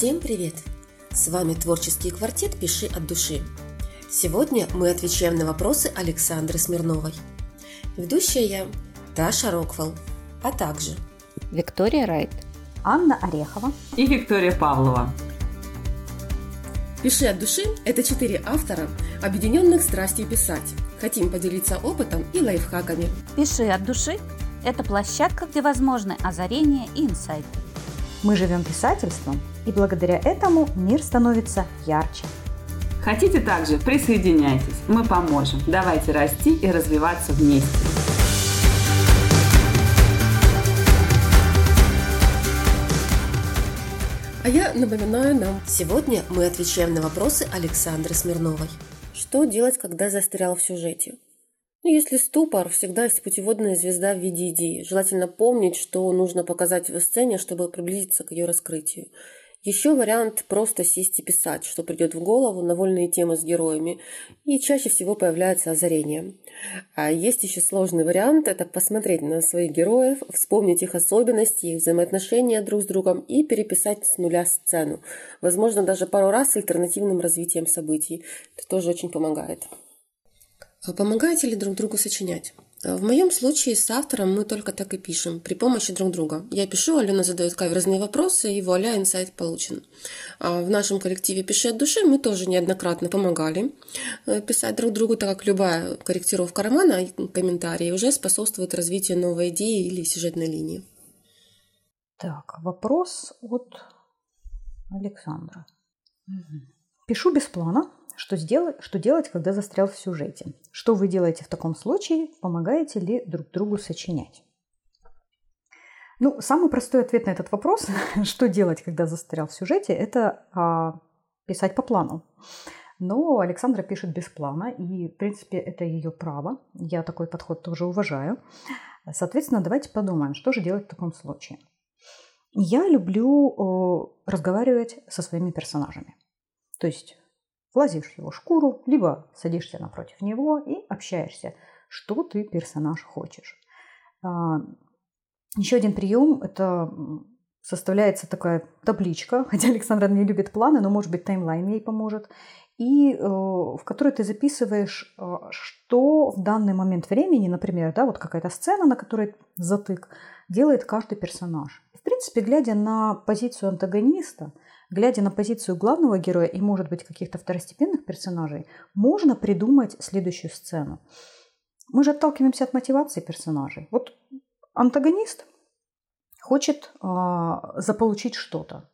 Всем привет! С вами творческий квартет «Пиши от души». Сегодня мы отвечаем на вопросы Александры Смирновой. Ведущая я Таша Роквелл, а также Виктория Райт, Анна Орехова и Виктория Павлова. «Пиши от души» – это четыре автора, объединенных страстью писать. Хотим поделиться опытом и лайфхаками. «Пиши от души» – это площадка, где возможны озарения и инсайты. Мы живем писательством, и благодаря этому мир становится ярче. Хотите также? Присоединяйтесь, мы поможем. Давайте расти и развиваться вместе. А я напоминаю нам, сегодня мы отвечаем на вопросы Александры Смирновой. Что делать, когда застрял в сюжете? Ну, если ступор, всегда есть путеводная звезда в виде идеи. Желательно помнить, что нужно показать в сцене, чтобы приблизиться к ее раскрытию. Еще вариант просто сесть и писать, что придет в голову на вольные темы с героями, и чаще всего появляется озарение. А есть еще сложный вариант – это посмотреть на своих героев, вспомнить их особенности, их взаимоотношения друг с другом и переписать с нуля сцену. Возможно, даже пару раз с альтернативным развитием событий. Это тоже очень помогает. А помогаете ли друг другу сочинять? В моем случае с автором мы только так и пишем, при помощи друг друга. Я пишу, Алена задает каверзные вопросы, и вуаля, инсайт получен. А в нашем коллективе «Пиши от души» мы тоже неоднократно помогали э, писать друг другу, так как любая корректировка романа и комментарии уже способствует развитию новой идеи или сюжетной линии. Так, вопрос от Александра. Пишу без плана, что, сделать, что делать, когда застрял в сюжете? Что вы делаете в таком случае? Помогаете ли друг другу сочинять? Ну, самый простой ответ на этот вопрос, что делать, когда застрял в сюжете, это а, писать по плану. Но Александра пишет без плана, и, в принципе, это ее право. Я такой подход тоже уважаю. Соответственно, давайте подумаем, что же делать в таком случае. Я люблю разговаривать со своими персонажами. То есть влазишь в его шкуру, либо садишься напротив него и общаешься, что ты, персонаж, хочешь. А, Еще один прием – это составляется такая табличка, хотя Александра не любит планы, но, может быть, таймлайн ей поможет, и э, в которой ты записываешь, э, что в данный момент времени, например, да, вот какая-то сцена, на которой затык, делает каждый персонаж. В принципе, глядя на позицию антагониста – глядя на позицию главного героя и, может быть, каких-то второстепенных персонажей, можно придумать следующую сцену. Мы же отталкиваемся от мотивации персонажей. Вот антагонист хочет э, заполучить что-то.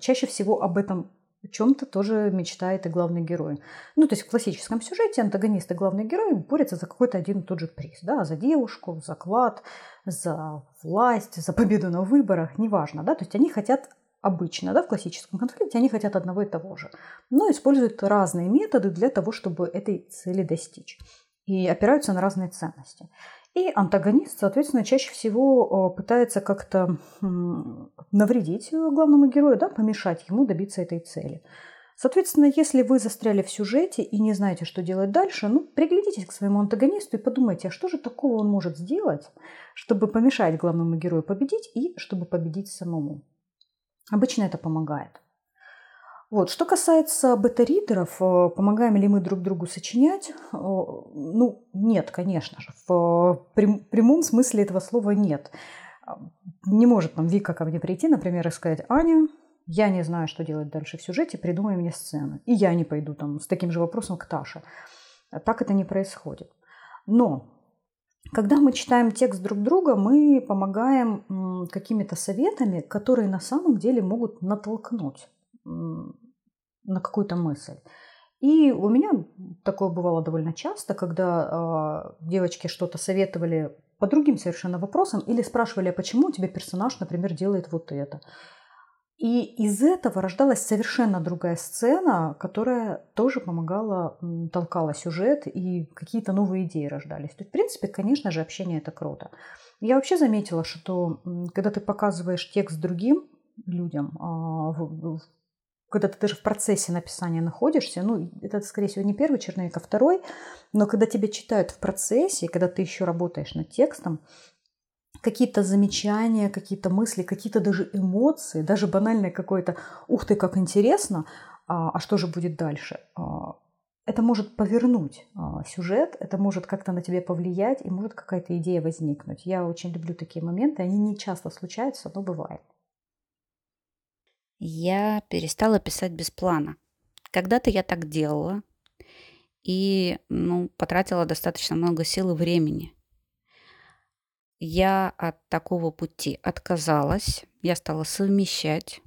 Чаще всего об этом о чем-то тоже мечтает и главный герой. Ну, то есть в классическом сюжете антагонист и главный герой борются за какой-то один и тот же приз. Да? За девушку, за клад, за власть, за победу на выборах, неважно. Да? То есть они хотят обычно, да, в классическом конфликте, они хотят одного и того же, но используют разные методы для того, чтобы этой цели достичь. И опираются на разные ценности. И антагонист, соответственно, чаще всего пытается как-то навредить главному герою, да, помешать ему добиться этой цели. Соответственно, если вы застряли в сюжете и не знаете, что делать дальше, ну, приглядитесь к своему антагонисту и подумайте, а что же такого он может сделать, чтобы помешать главному герою победить и чтобы победить самому. Обычно это помогает. Вот. Что касается бета-ридеров, э, помогаем ли мы друг другу сочинять? Э, ну, нет, конечно же. В прямом смысле этого слова нет. Не может нам Вика ко мне прийти, например, и сказать, Аня, я не знаю, что делать дальше в сюжете, придумай мне сцену. И я не пойду там с таким же вопросом к Таше. Так это не происходит. Но когда мы читаем текст друг друга, мы помогаем какими-то советами, которые на самом деле могут натолкнуть на какую-то мысль. И у меня такое бывало довольно часто, когда э, девочки что-то советовали по другим совершенно вопросам или спрашивали, а почему тебе персонаж, например, делает вот это. И из этого рождалась совершенно другая сцена, которая тоже помогала, толкала сюжет, и какие-то новые идеи рождались. То есть, в принципе, конечно же, общение это круто. Я вообще заметила, что когда ты показываешь текст другим людям, а, когда ты даже в процессе написания находишься, ну, это, скорее всего, не первый черновик, а второй, но когда тебя читают в процессе, когда ты еще работаешь над текстом, какие-то замечания, какие-то мысли, какие-то даже эмоции, даже банальное какое-то «ух ты, как интересно», а, а что же будет дальше? А, это может повернуть а, сюжет, это может как-то на тебя повлиять, и может какая-то идея возникнуть. Я очень люблю такие моменты, они не часто случаются, но бывает. Я перестала писать без плана. Когда-то я так делала и ну, потратила достаточно много сил и времени. Я от такого пути отказалась, я стала совмещать.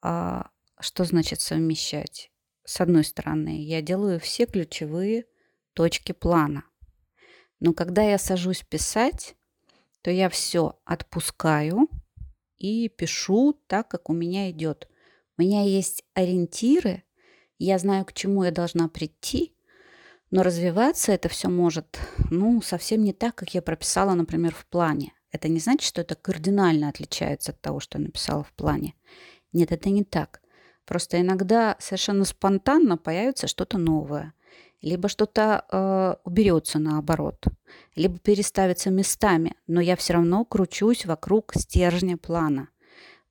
А что значит совмещать? С одной стороны, я делаю все ключевые точки плана. Но когда я сажусь писать, то я все отпускаю и пишу так, как у меня идет. У меня есть ориентиры, я знаю, к чему я должна прийти, но развиваться это все может, ну, совсем не так, как я прописала, например, в плане. Это не значит, что это кардинально отличается от того, что я написала в плане. Нет, это не так. Просто иногда совершенно спонтанно появится что-то новое. Либо что-то э, уберется наоборот, либо переставится местами, но я все равно кручусь вокруг стержня плана.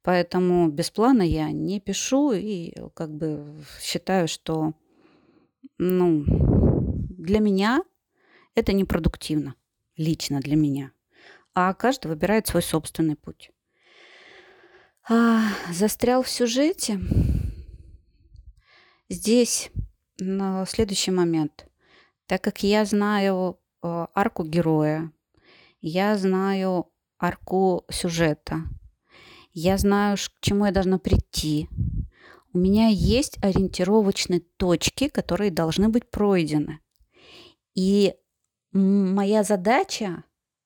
Поэтому без плана я не пишу и как бы считаю, что ну, для меня это непродуктивно, лично для меня. А каждый выбирает свой собственный путь. А, застрял в сюжете. Здесь на следующий момент. Так как я знаю э, арку героя, я знаю арку сюжета, я знаю, к чему я должна прийти. У меня есть ориентировочные точки, которые должны быть пройдены. И моя задача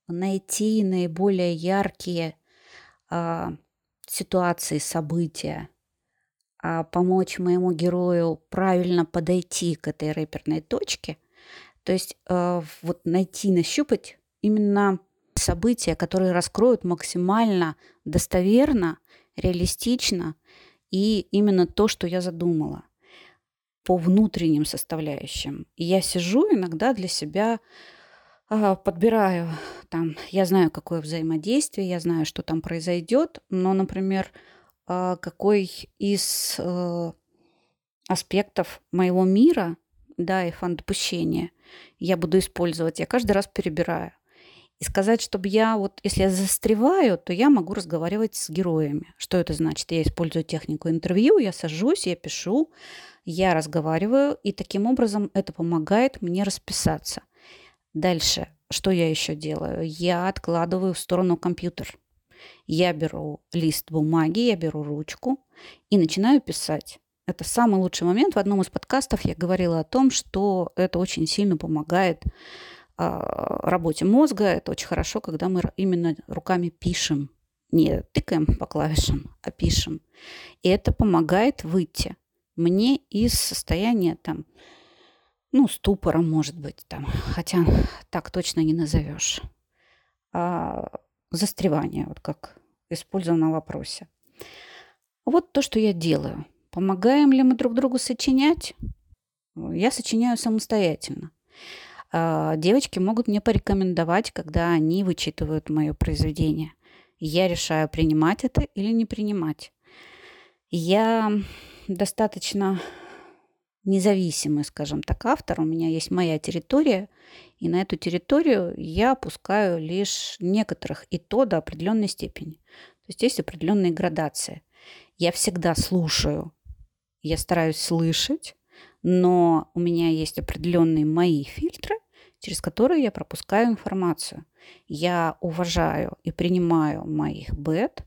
найти наиболее яркие э, ситуации, события, помочь моему герою правильно подойти к этой рэперной точке. То есть э, вот найти, нащупать именно события, которые раскроют максимально достоверно, реалистично и именно то, что я задумала по внутренним составляющим. И я сижу иногда для себя, а, подбираю там, я знаю, какое взаимодействие, я знаю, что там произойдет, но, например, а, какой из э, аспектов моего мира, да, и фан-допущения я буду использовать, я каждый раз перебираю. И сказать, чтобы я вот, если я застреваю, то я могу разговаривать с героями. Что это значит? Я использую технику интервью, я сажусь, я пишу, я разговариваю, и таким образом это помогает мне расписаться. Дальше, что я еще делаю? Я откладываю в сторону компьютер. Я беру лист бумаги, я беру ручку и начинаю писать. Это самый лучший момент. В одном из подкастов я говорила о том, что это очень сильно помогает а, работе мозга. Это очень хорошо, когда мы именно руками пишем. Не тыкаем по клавишам, а пишем. И это помогает выйти мне из состояния там, ну, ступора, может быть, там, хотя так точно не назовешь, а застревание, вот как использовано в вопросе. Вот то, что я делаю. Помогаем ли мы друг другу сочинять? Я сочиняю самостоятельно. А, девочки могут мне порекомендовать, когда они вычитывают мое произведение. Я решаю, принимать это или не принимать. Я достаточно независимый, скажем так, автор. У меня есть моя территория, и на эту территорию я пускаю лишь некоторых, и то до определенной степени. То есть есть определенные градации. Я всегда слушаю, я стараюсь слышать, но у меня есть определенные мои фильтры, через которые я пропускаю информацию. Я уважаю и принимаю моих бет,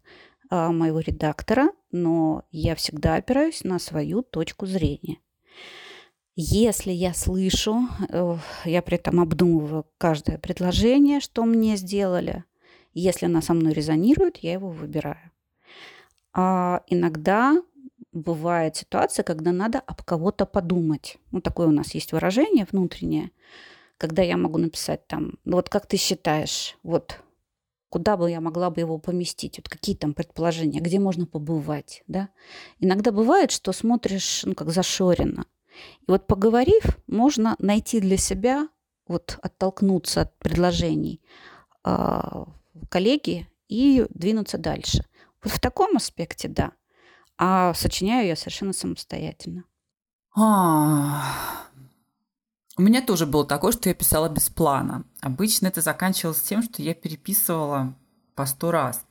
а, моего редактора, но я всегда опираюсь на свою точку зрения. Если я слышу, э, я при этом обдумываю каждое предложение, что мне сделали. Если она со мной резонирует, я его выбираю. А иногда бывает ситуация, когда надо об кого-то подумать. Ну, такое у нас есть выражение внутреннее, когда я могу написать там, ну вот как ты считаешь, вот куда бы я могла бы его поместить, вот какие там предположения, где можно побывать, да. Иногда бывает, что смотришь, ну, как зашорено. И вот поговорив, можно найти для себя, вот оттолкнуться от предложений, э, коллеги и двинуться дальше. Вот в таком аспекте, да. А сочиняю я совершенно самостоятельно. А, у меня тоже было такое, что я писала без плана. Обычно это заканчивалось тем, что я переписывала по сто раз.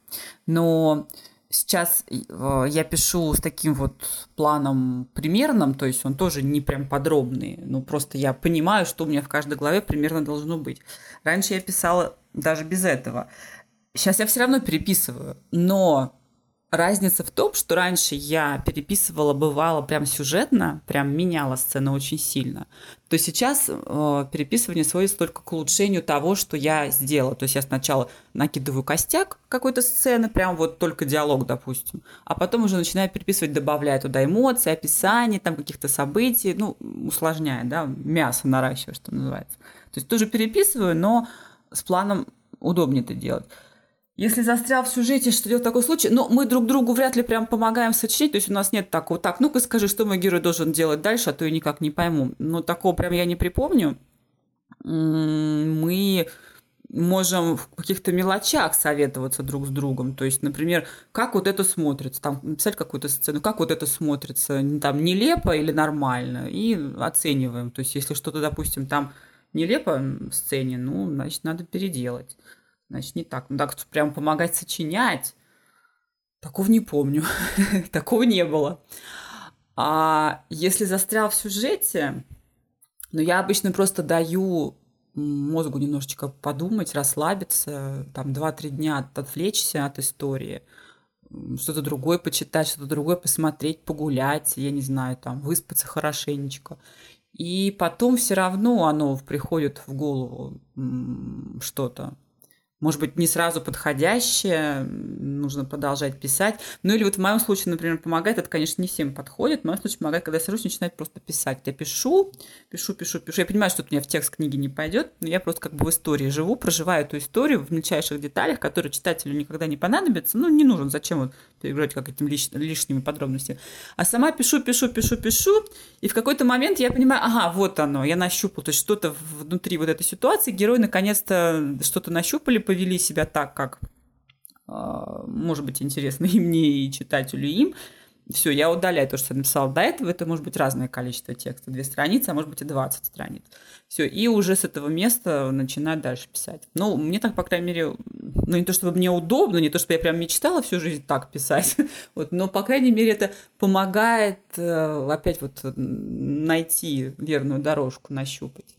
Но сейчас э, я пишу с таким вот планом примерным, то есть он тоже не прям подробный, ну просто я понимаю, что у меня в каждой главе примерно должно быть. Раньше я писала даже без этого. Сейчас я все равно переписываю, но Разница в том, что раньше я переписывала, бывало, прям сюжетно, прям меняла сцену очень сильно, то сейчас э, переписывание сводится только к улучшению того, что я сделала. То есть я сначала накидываю костяк какой-то сцены, прям вот только диалог, допустим, а потом уже начинаю переписывать, добавляя туда эмоции, описание там каких-то событий, ну, усложняя, да, мясо наращиваю, что называется. То есть тоже переписываю, но с планом удобнее это делать. Если застрял в сюжете, что делать в такой случай? Ну, мы друг другу вряд ли прям помогаем сочинить, то есть у нас нет такого, так, ну-ка скажи, что мой герой должен делать дальше, а то я никак не пойму. Но такого прям я не припомню. Мы можем в каких-то мелочах советоваться друг с другом. То есть, например, как вот это смотрится, там написать какую-то сцену, как вот это смотрится, там нелепо или нормально, и оцениваем. То есть, если что-то, допустим, там нелепо в сцене, ну, значит, надо переделать. Значит, не так. Ну, так прям помогать сочинять. Такого не помню. Такого не было. А если застрял в сюжете, ну, я обычно просто даю мозгу немножечко подумать, расслабиться, там, 2-3 дня отвлечься от истории, что-то другое почитать, что-то другое посмотреть, погулять, я не знаю, там, выспаться хорошенечко. И потом все равно оно приходит в голову что-то может быть, не сразу подходящее, нужно продолжать писать. Ну или вот в моем случае, например, помогает, это, конечно, не всем подходит, в моем случае помогает, когда я сажусь начинаю просто писать. Я пишу, пишу, пишу, пишу. Я понимаю, что у меня в текст книги не пойдет, но я просто как бы в истории живу, проживаю эту историю в мельчайших деталях, которые читателю никогда не понадобятся. Ну, не нужен, зачем вот перегружать как этим лиш... лишними подробностями. А сама пишу, пишу, пишу, пишу, и в какой-то момент я понимаю, ага, вот оно, я нащупал, то есть что-то внутри вот этой ситуации, герои наконец-то что-то нащупали, повели себя так, как а, может быть интересно и мне, и читателю, и им. Все, я удаляю то, что я написала до этого. Это может быть разное количество текста. Две страницы, а может быть и 20 страниц. Все, и уже с этого места начинаю дальше писать. Ну, мне так, по крайней мере, ну, не то чтобы мне удобно, не то чтобы я прям мечтала всю жизнь так писать, вот, но, по крайней мере, это помогает э, опять вот найти верную дорожку, нащупать.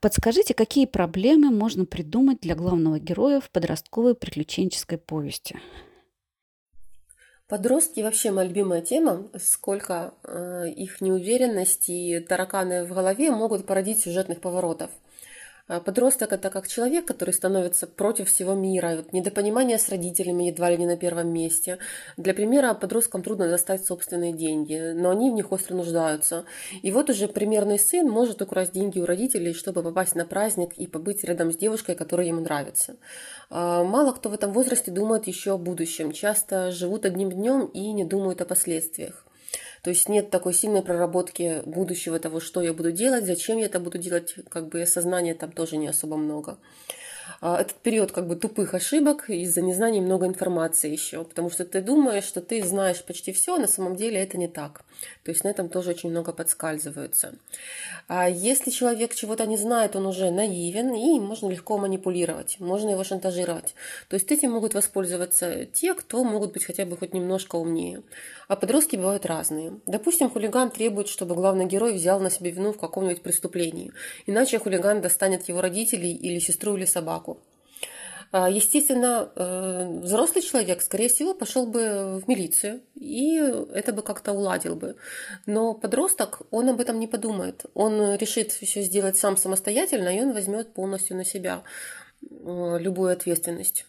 Подскажите, какие проблемы можно придумать для главного героя в подростковой приключенческой повести? Подростки вообще моя любимая тема. Сколько э, их неуверенности и тараканы в голове могут породить сюжетных поворотов. А подросток – это как человек, который становится против всего мира. Вот недопонимание с родителями едва ли не на первом месте. Для примера, подросткам трудно достать собственные деньги, но они в них остро нуждаются. И вот уже примерный сын может украсть деньги у родителей, чтобы попасть на праздник и побыть рядом с девушкой, которая ему нравится. А, мало кто в этом возрасте думает еще о будущем. Часто живут одним днем и не думают о последствиях. То есть нет такой сильной проработки будущего того, что я буду делать, зачем я это буду делать, как бы осознания там тоже не особо много. А, этот период как бы тупых ошибок из-за незнания много информации еще, потому что ты думаешь, что ты знаешь почти все, а на самом деле это не так. То есть на этом тоже очень много подскальзываются. А если человек чего-то не знает, он уже наивен, и можно легко манипулировать, можно его шантажировать. То есть этим могут воспользоваться те, кто могут быть хотя бы хоть немножко умнее. А подростки бывают разные. Допустим, хулиган требует, чтобы главный герой взял на себе вину в каком-нибудь преступлении. Иначе хулиган достанет его родителей или сестру или собаку. А, естественно, э, взрослый человек, скорее всего, пошел бы в милицию, и это бы как-то уладил бы. Но подросток, он об этом не подумает. Он решит все сделать сам самостоятельно, и он возьмет полностью на себя э, любую ответственность.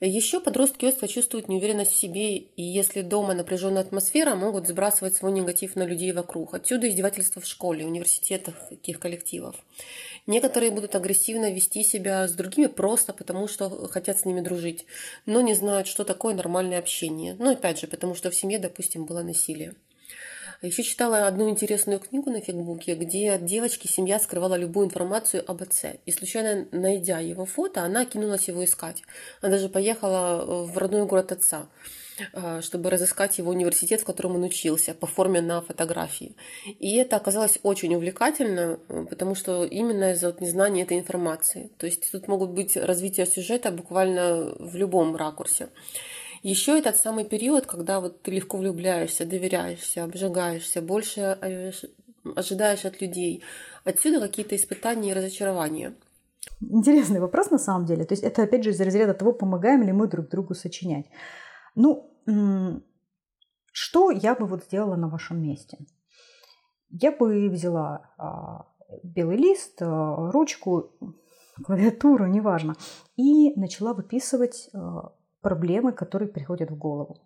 Еще подростки остро чувствуют неуверенность в себе, и если дома напряженная атмосфера, могут сбрасывать свой негатив на людей вокруг. Отсюда издевательства в школе, университетах, таких коллективов. Некоторые будут агрессивно вести себя с другими просто потому, что хотят с ними дружить, но не знают, что такое нормальное общение. Ну, опять же, потому что в семье, допустим, было насилие. Еще читала одну интересную книгу на фигбуке, где от девочки семья скрывала любую информацию об отце. И случайно найдя его фото, она кинулась его искать. Она даже поехала в родной город отца. А, чтобы разыскать его университет, в котором он учился, по форме на фотографии. И это оказалось очень увлекательно, э, потому что именно из-за вот незнания этой информации. То есть тут могут быть развитие сюжета буквально в любом ракурсе. Еще этот самый период, когда вот ты легко влюбляешься, доверяешься, обжигаешься, больше э, ожидаешь от людей. Отсюда какие-то испытания и разочарования. Интересный вопрос на самом деле. То есть это опять же из разряда того, помогаем ли мы друг другу сочинять. Ну, что я бы вот сделала на вашем месте? Я бы взяла а, белый лист, а, ручку, клавиатуру, неважно, и начала выписывать а, проблемы, которые приходят в голову.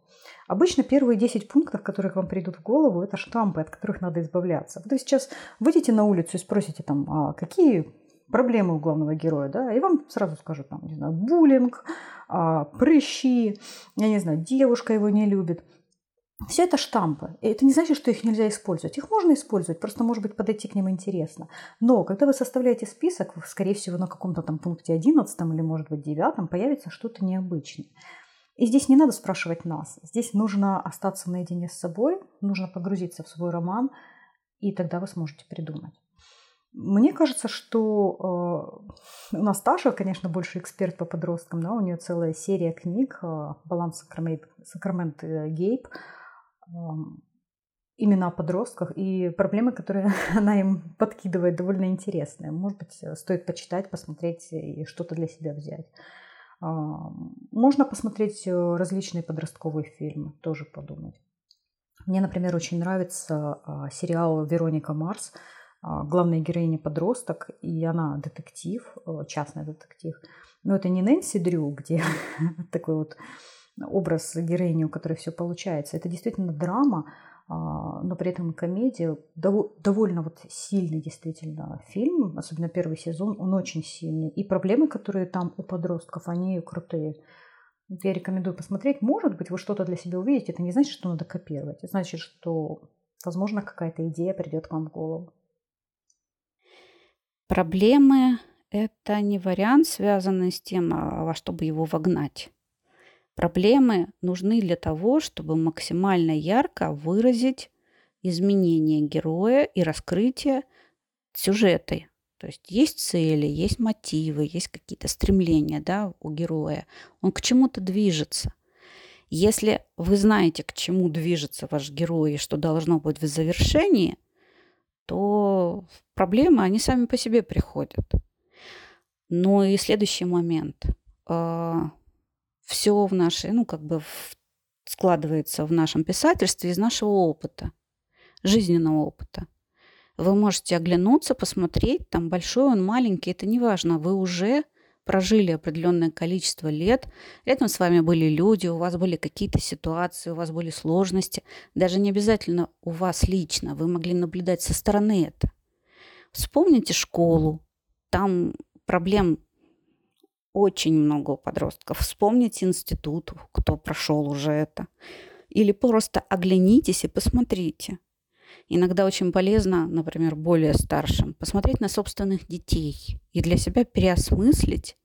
Обычно первые 10 пунктов, которые вам придут в голову, это штампы, от которых надо избавляться. Вы сейчас выйдете на улицу и спросите там, какие проблемы у главного героя, да, и вам сразу скажут, там, не знаю, буллинг, прыщи, я не знаю, девушка его не любит. Все это штампы. И это не значит, что их нельзя использовать. Их можно использовать, просто, может быть, подойти к ним интересно. Но когда вы составляете список, скорее всего, на каком-то там пункте 11 или, может быть, 9 появится что-то необычное. И здесь не надо спрашивать нас. Здесь нужно остаться наедине с собой, нужно погрузиться в свой роман, и тогда вы сможете придумать. Мне кажется, что э, у нас Таша, конечно, больше эксперт по подросткам, да, у нее целая серия книг э, «Баланс Сакрамент Гейб», э, именно о подростках и проблемы, которые она им подкидывает, довольно интересные. Может быть, стоит почитать, посмотреть и что-то для себя взять. Можно посмотреть различные подростковые фильмы, тоже подумать. Мне, например, очень нравится сериал «Вероника Марс», главная героиня подросток, и она детектив, э, частный детектив. Но это не Нэнси Дрю, где такой вот образ героини, у которой все получается. Это действительно драма, а, но при этом комедия. Довольно вот сильный действительно фильм, особенно первый сезон, он очень сильный. И проблемы, которые там у подростков, они крутые. Я рекомендую посмотреть. Может быть, вы что-то для себя увидите. Это не значит, что надо копировать. Это значит, что, возможно, какая-то идея придет к вам в голову. Проблемы – это не вариант, связанный с тем, а, во что бы его вогнать. Проблемы нужны для того, чтобы максимально ярко выразить изменение героя и раскрытие сюжета. То есть есть цели, есть мотивы, есть какие-то стремления да, у героя. Он к чему-то движется. Если вы знаете, к чему движется ваш герой и что должно быть в завершении – то проблемы, они сами по себе приходят. Но и следующий момент. А, Все в нашей, ну, как бы складывается в нашем писательстве из нашего опыта, жизненного опыта. Вы можете оглянуться, посмотреть, там большой он, маленький, это не важно, вы уже прожили определенное количество лет, рядом с вами были люди, у вас были какие-то ситуации, у вас были сложности, даже не обязательно у вас лично, вы могли наблюдать со стороны это. Вспомните школу, там проблем очень много у подростков. Вспомните институт, кто прошел уже это. Или просто оглянитесь и посмотрите. Иногда очень полезно, например, более старшим, посмотреть на собственных детей и для себя переосмыслить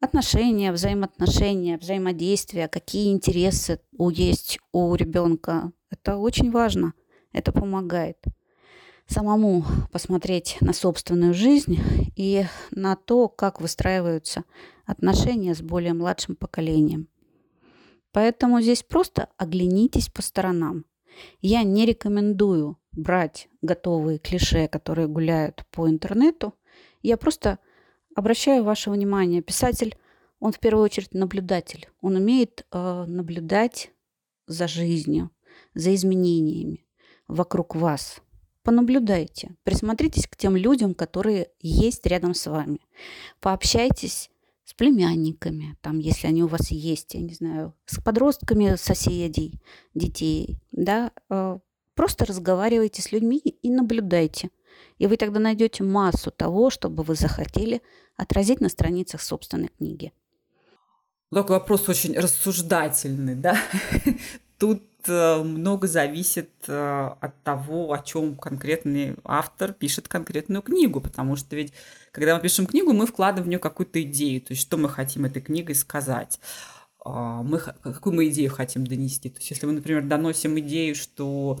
отношения, взаимоотношения, взаимодействия, какие интересы у, есть у ребенка. Это очень важно, это помогает самому посмотреть на собственную жизнь и на то, как выстраиваются отношения с более младшим поколением. Поэтому здесь просто оглянитесь по сторонам. Я не рекомендую брать готовые клише, которые гуляют по интернету. Я просто обращаю ваше внимание, писатель, он в первую очередь наблюдатель. Он умеет э, наблюдать за жизнью, за изменениями вокруг вас. Понаблюдайте, присмотритесь к тем людям, которые есть рядом с вами. Пообщайтесь с племянниками, там, если они у вас есть, я не знаю, с подростками соседей, детей, да, э, просто разговаривайте с людьми и наблюдайте. И вы тогда найдете массу того, чтобы вы захотели отразить на страницах собственной книги. Такой вопрос очень рассуждательный, да? Тут много зависит э, от того, о чем конкретный автор пишет конкретную книгу, потому что ведь, когда мы пишем книгу, мы вкладываем в нее какую-то идею, то есть что мы хотим этой книгой сказать. А, мы, какую мы идею хотим донести. То есть если мы, например, доносим идею, что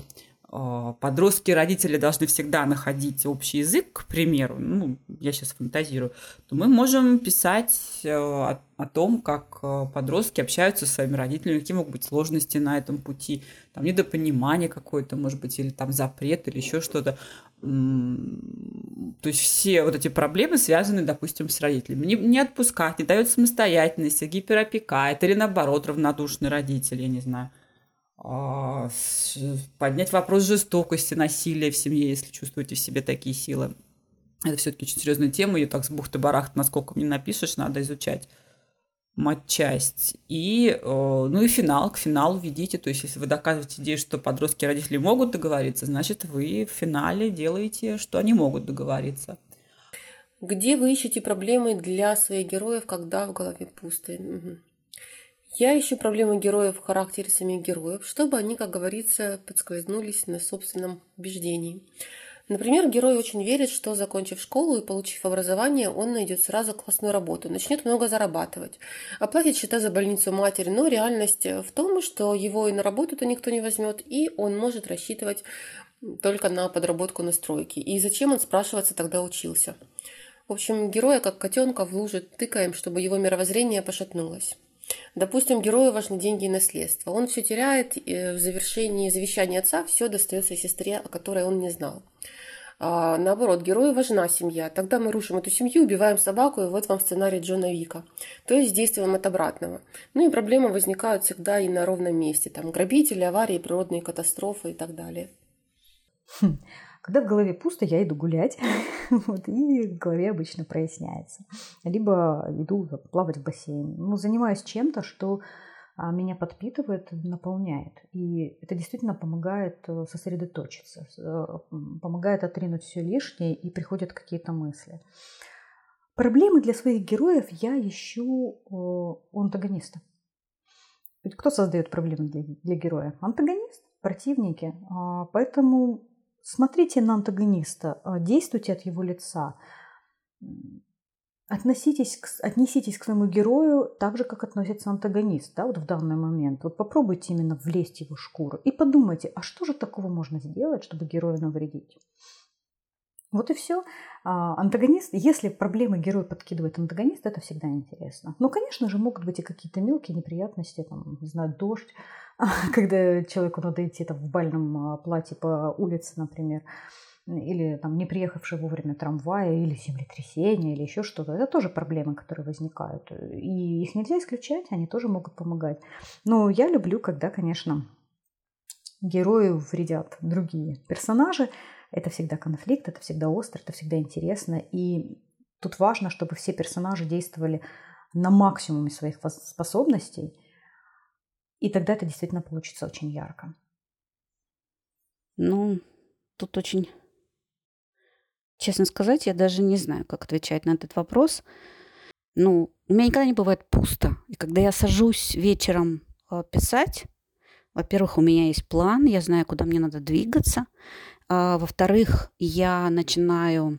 подростки и родители должны всегда находить общий язык, к примеру, ну, я сейчас фантазирую, то мы можем писать э, о, о том, как э, подростки общаются со своими родителями, какие могут быть сложности на этом пути, там недопонимание какое-то, может быть, или там запрет, или еще что-то. То есть все вот эти проблемы связаны, допустим, с родителями. Не, не отпускать, не дает самостоятельности, гиперопекает, или наоборот, равнодушный родитель, я не знаю. А, поднять вопрос жестокости, насилия в семье, если чувствуете в себе такие силы. Это все-таки очень серьезная тема, ее так с бухты-барахт, насколько мне напишешь, надо изучать матчасть. И, э, ну и финал, к финалу ведите. То есть, если вы доказываете идею, что подростки и родители могут договориться, значит, вы в финале делаете, что они могут договориться. Где вы ищете проблемы для своих героев, когда в голове пусто? Угу. Я ищу проблемы героев в характере самих героев, чтобы они, как говорится, подскользнулись на собственном убеждении. Например, герой очень верит, что, закончив школу и получив образование, он найдет сразу классную работу, начнет много зарабатывать, оплатит счета за больницу матери, но реальность в том, что его и на работу-то никто не возьмет, и он может рассчитывать только на подработку на стройке. И зачем он, спрашиваться, тогда учился? В общем, героя как котенка в луже тыкаем, чтобы его мировоззрение пошатнулось. Допустим, герою важны деньги и наследство. Он все теряет, в завершении завещания отца все достается сестре, о которой он не знал. А, наоборот, герою важна семья. Тогда мы рушим эту семью, убиваем собаку, и вот вам сценарий Джона Вика. То есть действуем от обратного. Ну и проблемы возникают всегда и на ровном месте. Там грабители, аварии, природные катастрофы и так далее. Хм. Когда в голове пусто, я иду гулять, вот, и в голове обычно проясняется. Либо иду плавать в бассейн. Ну, занимаюсь чем-то, что а, меня подпитывает, наполняет. И это действительно помогает э, сосредоточиться, э, помогает отринуть все лишнее, и приходят какие-то мысли. Проблемы для своих героев я ищу у антагониста. Ведь кто создает проблемы для, для героя? Антагонист, противники. А, поэтому Смотрите на антагониста, а, действуйте от его лица. Относитесь к, отнеситесь к своему герою так же, как относится антагонист, да, вот в данный момент. Вот попробуйте именно влезть в его шкуру и подумайте, а что же такого можно сделать, чтобы герою навредить? Вот и все. А, антагонист, если проблемы герой подкидывает антагонист, это всегда интересно. Но, конечно же, могут быть и какие-то мелкие неприятности, там, не знаю, дождь, когда человеку надо идти там, в бальном а, платье по улице, например, или там не приехавший вовремя трамвая, или землетрясение, или еще что-то. Это тоже проблемы, которые возникают. И их нельзя исключать, они тоже могут помогать. Но я люблю, когда, конечно, герою вредят другие персонажи, это всегда конфликт, это всегда остро, это всегда интересно. И тут важно, чтобы все персонажи действовали на максимуме своих способностей. И тогда это действительно получится очень ярко. Ну, тут очень... Честно сказать, я даже не знаю, как отвечать на этот вопрос. Ну, у меня никогда не бывает пусто. И когда я сажусь вечером э, писать, во-первых, у меня есть план, я знаю, куда мне надо двигаться. А, во-вторых, я начинаю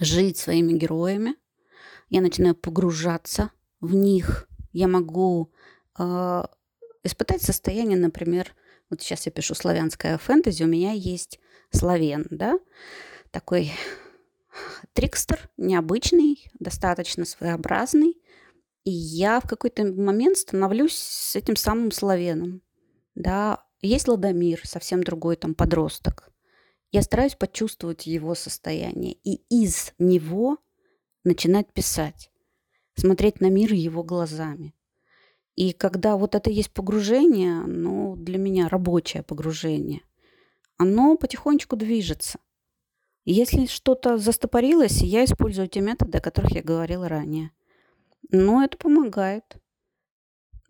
жить своими героями, я начинаю погружаться в них, я могу э, испытать состояние, например, вот сейчас я пишу славянское фэнтези, у меня есть славен, да, такой трикстер, необычный, достаточно своеобразный, и я в какой-то момент становлюсь с этим самым славеном, да, есть Ладомир, совсем другой там подросток. Я стараюсь почувствовать его состояние и из него начинать писать, смотреть на мир его глазами. И когда вот это есть погружение, ну, для меня рабочее погружение, оно потихонечку движется. Если что-то застопорилось, я использую те методы, о которых я говорила ранее. Но это помогает.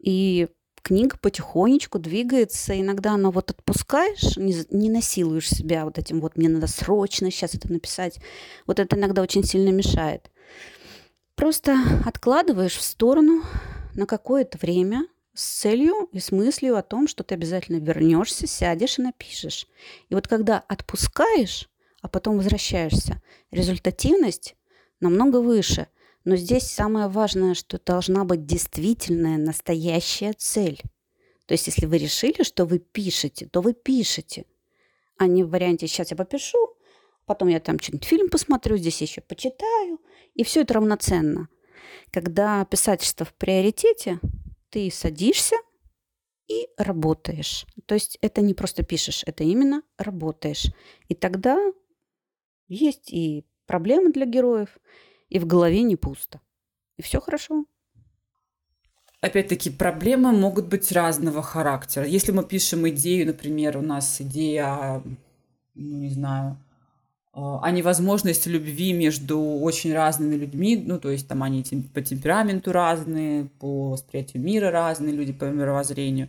И книга потихонечку двигается. Иногда она вот отпускаешь, не, не насилуешь себя вот этим вот, мне надо срочно сейчас это написать. Вот это иногда очень сильно мешает. Просто откладываешь в сторону на какое-то время с целью и с мыслью о том, что ты обязательно вернешься, сядешь и напишешь. И вот когда отпускаешь, а потом возвращаешься, результативность намного выше. Но здесь самое важное, что должна быть действительная, настоящая цель. То есть, если вы решили, что вы пишете, то вы пишете, а не в варианте «сейчас я попишу», потом я там что-нибудь фильм посмотрю, здесь еще почитаю, и все это равноценно. Когда писательство в приоритете, ты садишься и работаешь. То есть это не просто пишешь, это именно работаешь. И тогда есть и проблемы для героев, и в голове не пусто. И все хорошо. Опять-таки, проблемы могут быть разного характера. Если мы пишем идею, например, у нас идея, ну, не знаю, о невозможности любви между очень разными людьми, ну, то есть там они по темпераменту разные, по восприятию мира разные люди, по мировоззрению,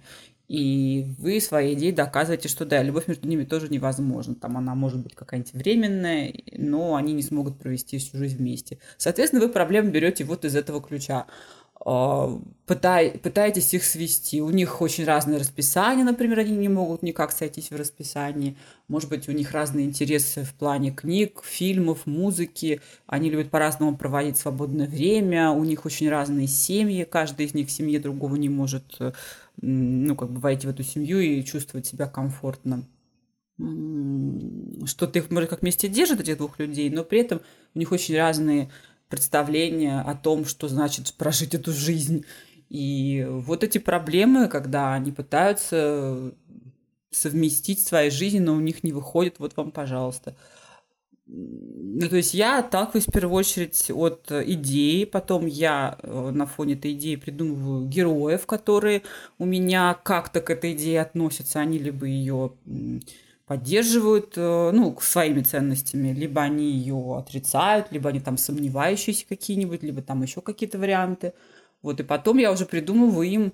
и вы своей идеей доказываете, что да, любовь между ними тоже невозможна. Там она может быть какая-нибудь временная, но они не смогут провести всю жизнь вместе. Соответственно, вы проблему берете вот из этого ключа. А, пытай, пытаетесь их свести. У них очень разное расписание, например, они не могут никак сойтись в расписании. Может быть, у них разные интересы в плане книг, фильмов, музыки. Они любят по-разному проводить свободное время. У них очень разные семьи. Каждый из них в семье другого не может э, ну, как бы войти в эту семью и чувствовать себя комфортно. Что-то их, может, как вместе держит, этих двух людей, но при этом у них очень разные представления о том, что значит прожить эту жизнь. И вот эти проблемы, когда они пытаются совместить свои жизни, но у них не выходит, вот вам, пожалуйста. Ну, то есть я отталкиваюсь в первую очередь от идеи, потом я э, на фоне этой идеи придумываю героев, которые у меня как-то к этой идее относятся, они либо ее поддерживают, э, ну, своими ценностями, либо они ее отрицают, либо они там сомневающиеся какие-нибудь, либо там еще какие-то варианты. Вот, и потом я уже придумываю им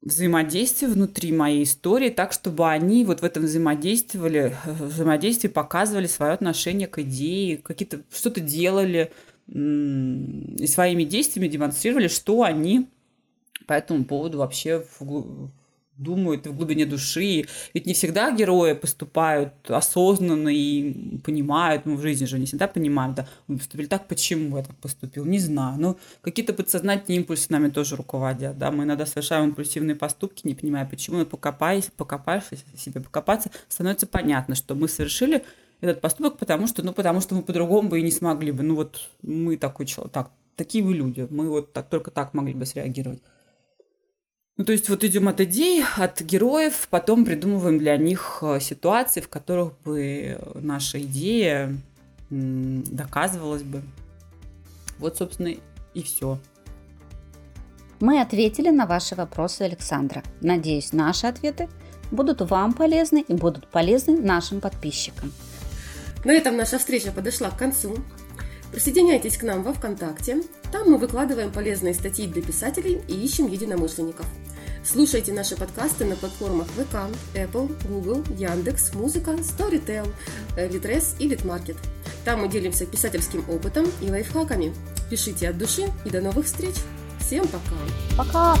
взаимодействие внутри моей истории, так, чтобы они вот в этом взаимодействовали, взаимодействии показывали свое отношение к идее, какие-то что-то делали и своими действиями демонстрировали, что они по этому поводу вообще думают в глубине души. Ведь не всегда герои поступают осознанно и понимают, ну, в жизни же не всегда понимают, да, мы поступили так, почему я так поступил, не знаю. Но какие-то подсознательные импульсы нами тоже руководят, да, мы иногда совершаем импульсивные поступки, не понимая, почему, но покопаясь, покопавшись, себе покопаться, становится понятно, что мы совершили этот поступок, потому что, ну, потому что мы по-другому бы и не смогли бы. Ну, вот мы такой человек, так, такие вы люди, мы вот так, только так могли бы среагировать. Ну, то есть вот идем от идей, от героев, потом придумываем для них э, ситуации, в которых бы наша идея доказывалась бы. Вот, собственно, и все. Мы ответили на ваши вопросы, Александра. Надеюсь, наши ответы будут вам полезны и будут полезны нашим подписчикам. На этом наша встреча подошла к концу. Присоединяйтесь к нам во ВКонтакте. Там мы выкладываем полезные статьи для писателей и ищем единомышленников. Слушайте наши подкасты на платформах ВК, Apple, Google, Яндекс, Музыка, Storytel, Litres и Litmarket. Там мы делимся писательским опытом и лайфхаками. Пишите от души и до новых встреч. Всем пока. Пока.